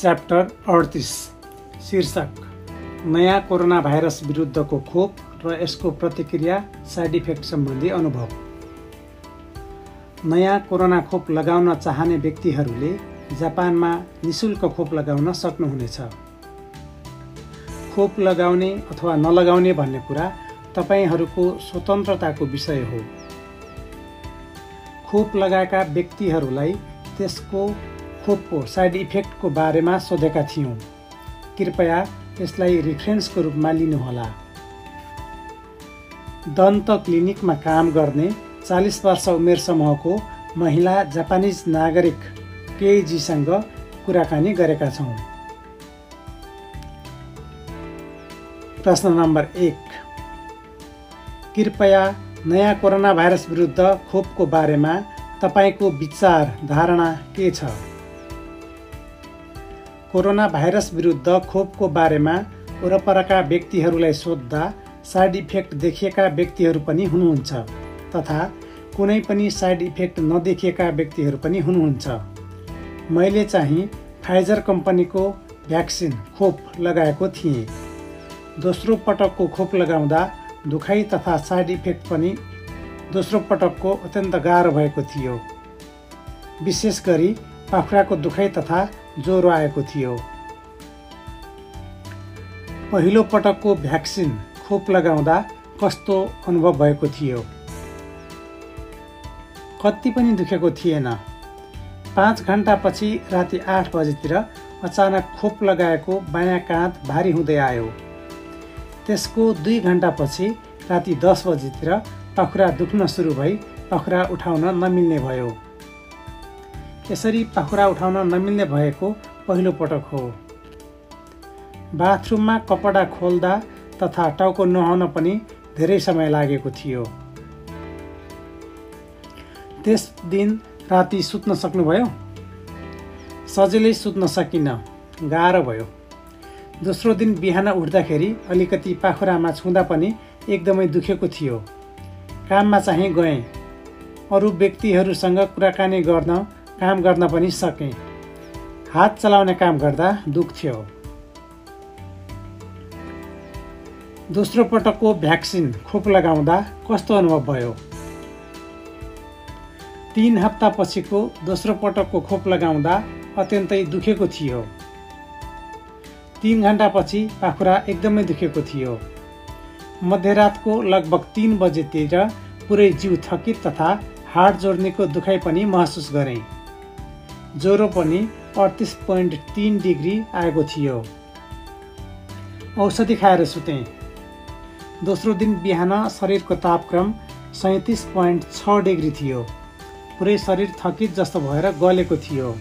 Chapter अडतिस शीर्षक नयाँ corona virus विरुद्धको खोप र यसको प्रतिक्रिया साइड इफेक्ट सम्बन्धी अनुभव। नयाँ कोरोना खोप लगाउन चाहने व्यक्तिहरूले जापानमा निशुल्क खोप लगाउन सक्नुहुनेछ। खोप लगाउने अथवा नलगाउने भन्ने कुरा तपाईँहरूको स्वतन्त्रताको विषय हो। खोप लगाएका व्यक्तिहरूलाई त्यसको खोपको साइड इफेक्टको बारेमा सोधेका थियौँ। कृपया यसलाई रिफरेन्सको रूपमा लिनुहोला। दन्त क्लिनिकमा काम गर्ने चालिस वर्ष उमेर समूहको महिला जापानिज नागरिक केजीसँग कुराकानी गरेका छौँ। प्रश्न नम्बर एक। कृपया नयाँ कोरोना भाइरस विरुद्ध खोपको बारेमा तपाईँको विचार धारणा के छ? कोरोना भाइरस विरुद्ध खोपको बारेमा वरपरका व्यक्तिहरूलाई सोद्धा साइड इफेक्ट देखिएका व्यक्तिहरू पनि हुनुहुन्छ तथा कुनै पनि साइड इफेक्ट नदेखिएका व्यक्तिहरू पनि हुनुहुन्छ। मैले चाहिँ फाइजर कम्पनीको भ्याक्सिन खोप लगाएको थिएँ। दोस्रो पटकको खोप लगाउँदा दुखाइ तथा साइड इफेक्ट पनि दोस्रो पटकको अत्यन्त गाह्रो भएको थियो। विशेष गरी पाखुराको दुखाइ तथा ज्वरो आएको थियो। पहिलो पटकको भ्याक्सिन खोप लगाउँदा कस्तो अनुभव भएको थियो? कति पनि दुखेको थिएन। पाँच घन्टापछि राति आठ बजीतिर अचानक खोप लगाएको बायाँ काँध भारी हुँदै आयो। त्यसको दुई घन्टापछि राति दस बजीतिर पाखुरा दुख्न सुरु भई पाखुरा उठाउन नमिल्ने भयो। यसरी पाखुरा उठाउन नमिल्ने भएको पहिलो पटक हो। बाथरुममा कपडा खोल्दा तथा टाउको नुहाउन पनि धेरै समय लागेको थियो। त्यस दिन राति सुत्न सक्नुभयो? सजिलै सुत्न सकिनँ गाह्रो भयो। दोस्रो दिन बिहान उठ्दाखेरि अलिकति पाखुरामा छुँदा पनि एकदमै दुखेको थियो। काममा चाहिँ गएँ। अरू व्यक्तिहरूसँग कुराकानी गर्न काम गर्न पनि सकेँ। हात चलाउने काम गर्दा दुख्थ्यो दोस्रो पटकको भ्याक्सिन खोप लगाउँदा कस्तो अनुभव भयो? तिन हप्तापछिको दोस्रो पटकको खोप लगाउँदा अत्यन्तै दुखेको थियो। तिन घन्टापछि पाखुरा एकदमै दुखेको थियो। मध्यरातको लगभग तिन बजेतिर पुरै जिउ थकित तथा हाड जोड्नेको दुखाइ पनि महसुस गरेँ। ज्वरो पनि अडतिस पोइन्ट तिन डिग्री आएको थियो। औषधि खाएर सुतेँ। दोस्रो दिन बिहान शरीरको तापक्रम सैँतिस पोइन्ट छ डिग्री थियो। पुरै शरीर थकित जस्तो भएर गलेको थियो।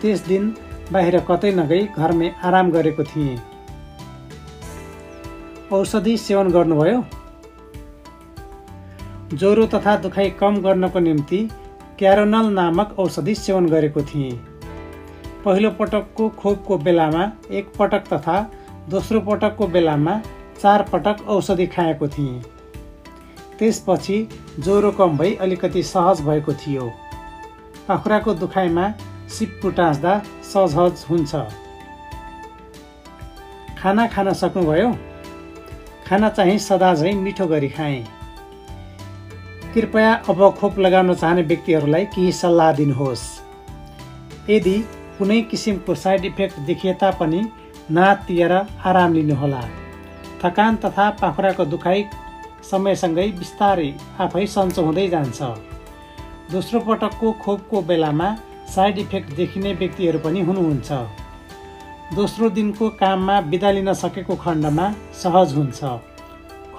त्यस दिन बाहिर कतै नगई घरमै आराम गरेको थिएँ। औषधि सेवन गर्नुभयो? ज्वरो तथा दुखाइ कम गर्नको निम्ति क्यारोनल नामक औषधि सेवन गरेको थिएँ। पहिलो पटकको खोपको बेलामा एक पटक तथा दोस्रो पटकको बेलामा चार पटक औषधि खाएको थिएँ। त्यसपछि ज्वरो कम भई अलिकति सहज भएको थियो। पाखुराको दुखाइमा सिप्पु टाँच्दा सहज हुन्छ। खाना खान सक्नुभयो? खाना चाहिँ सदा झैँ मिठो गरी खाएँ। कृपया अब खोप लगाउन चाहने व्यक्तिहरूलाई केही सल्लाह दिनुहोस्। यदि कुनै किसिमको साइड इफेक्ट देखिए तापनि नातिएर आराम लिनुहोला। थकान तथा पाखुराको दुखाइ समयसँगै बिस्तारै आफै सन्चो हुँदै जान्छ। दोस्रो पटकको खोपको बेलामा साइड इफेक्ट देखिने व्यक्तिहरू पनि हुनुहुन्छ। दोस्रो दिनको काममा बिदा लिन सकेको खण्डमा सहज हुन्छ।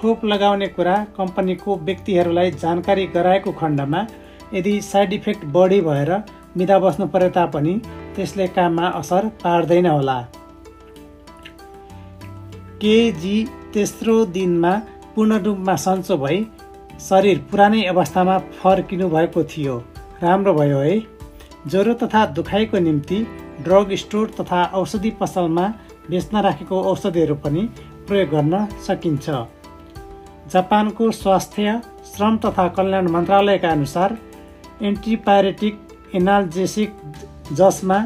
खोप लगाउने कुरा कम्पनीको व्यक्तिहरूलाई जानकारी गराएको खण्डमा यदि साइड इफेक्ट बढी भएर बिदा बस्नु परे तापनि त्यसले काममा असर पार्दैन होला। केजी तेस्रो दिनमा पूर्ण रूपमा सन्चो भई शरीर पुरानै अवस्थामा फर्किनु भएको थियो। राम्रो भयो है। ज्वरो तथा दुखाइको निम्ति ड्रग स्टोर तथा औषधि पसलमा बेच्न राखेको औषधिहरू पनि प्रयोग गर्न सकिन्छ। जापानको स्वास्थ्य श्रम तथा कल्याण मन्त्रालयका अनुसार एन्टिपायरेटिक एनाल्जेसिक जसमा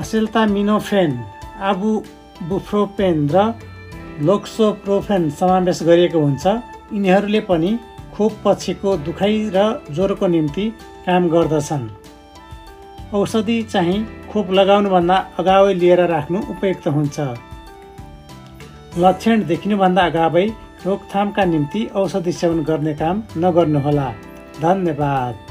असेल्तामिनोफेन आबु बुफ्रोपेन र लोक्सोप्रोफेन समावेश गरिएको हुन्छ। यिनीहरूले पनि खोप पछिको दुखाइ र ज्वरोको निम्ति काम गर्दछन्। औषधि चाहिँ खोप लगाउनुभन्दा अगावै लिएर राख्नु उपयुक्त हुन्छ। लक्षण देखिनुभन्दा अगावै रोकथामका निम्ति औषधि सेवन गर्ने काम नगर्नुहोला। धन्यवाद।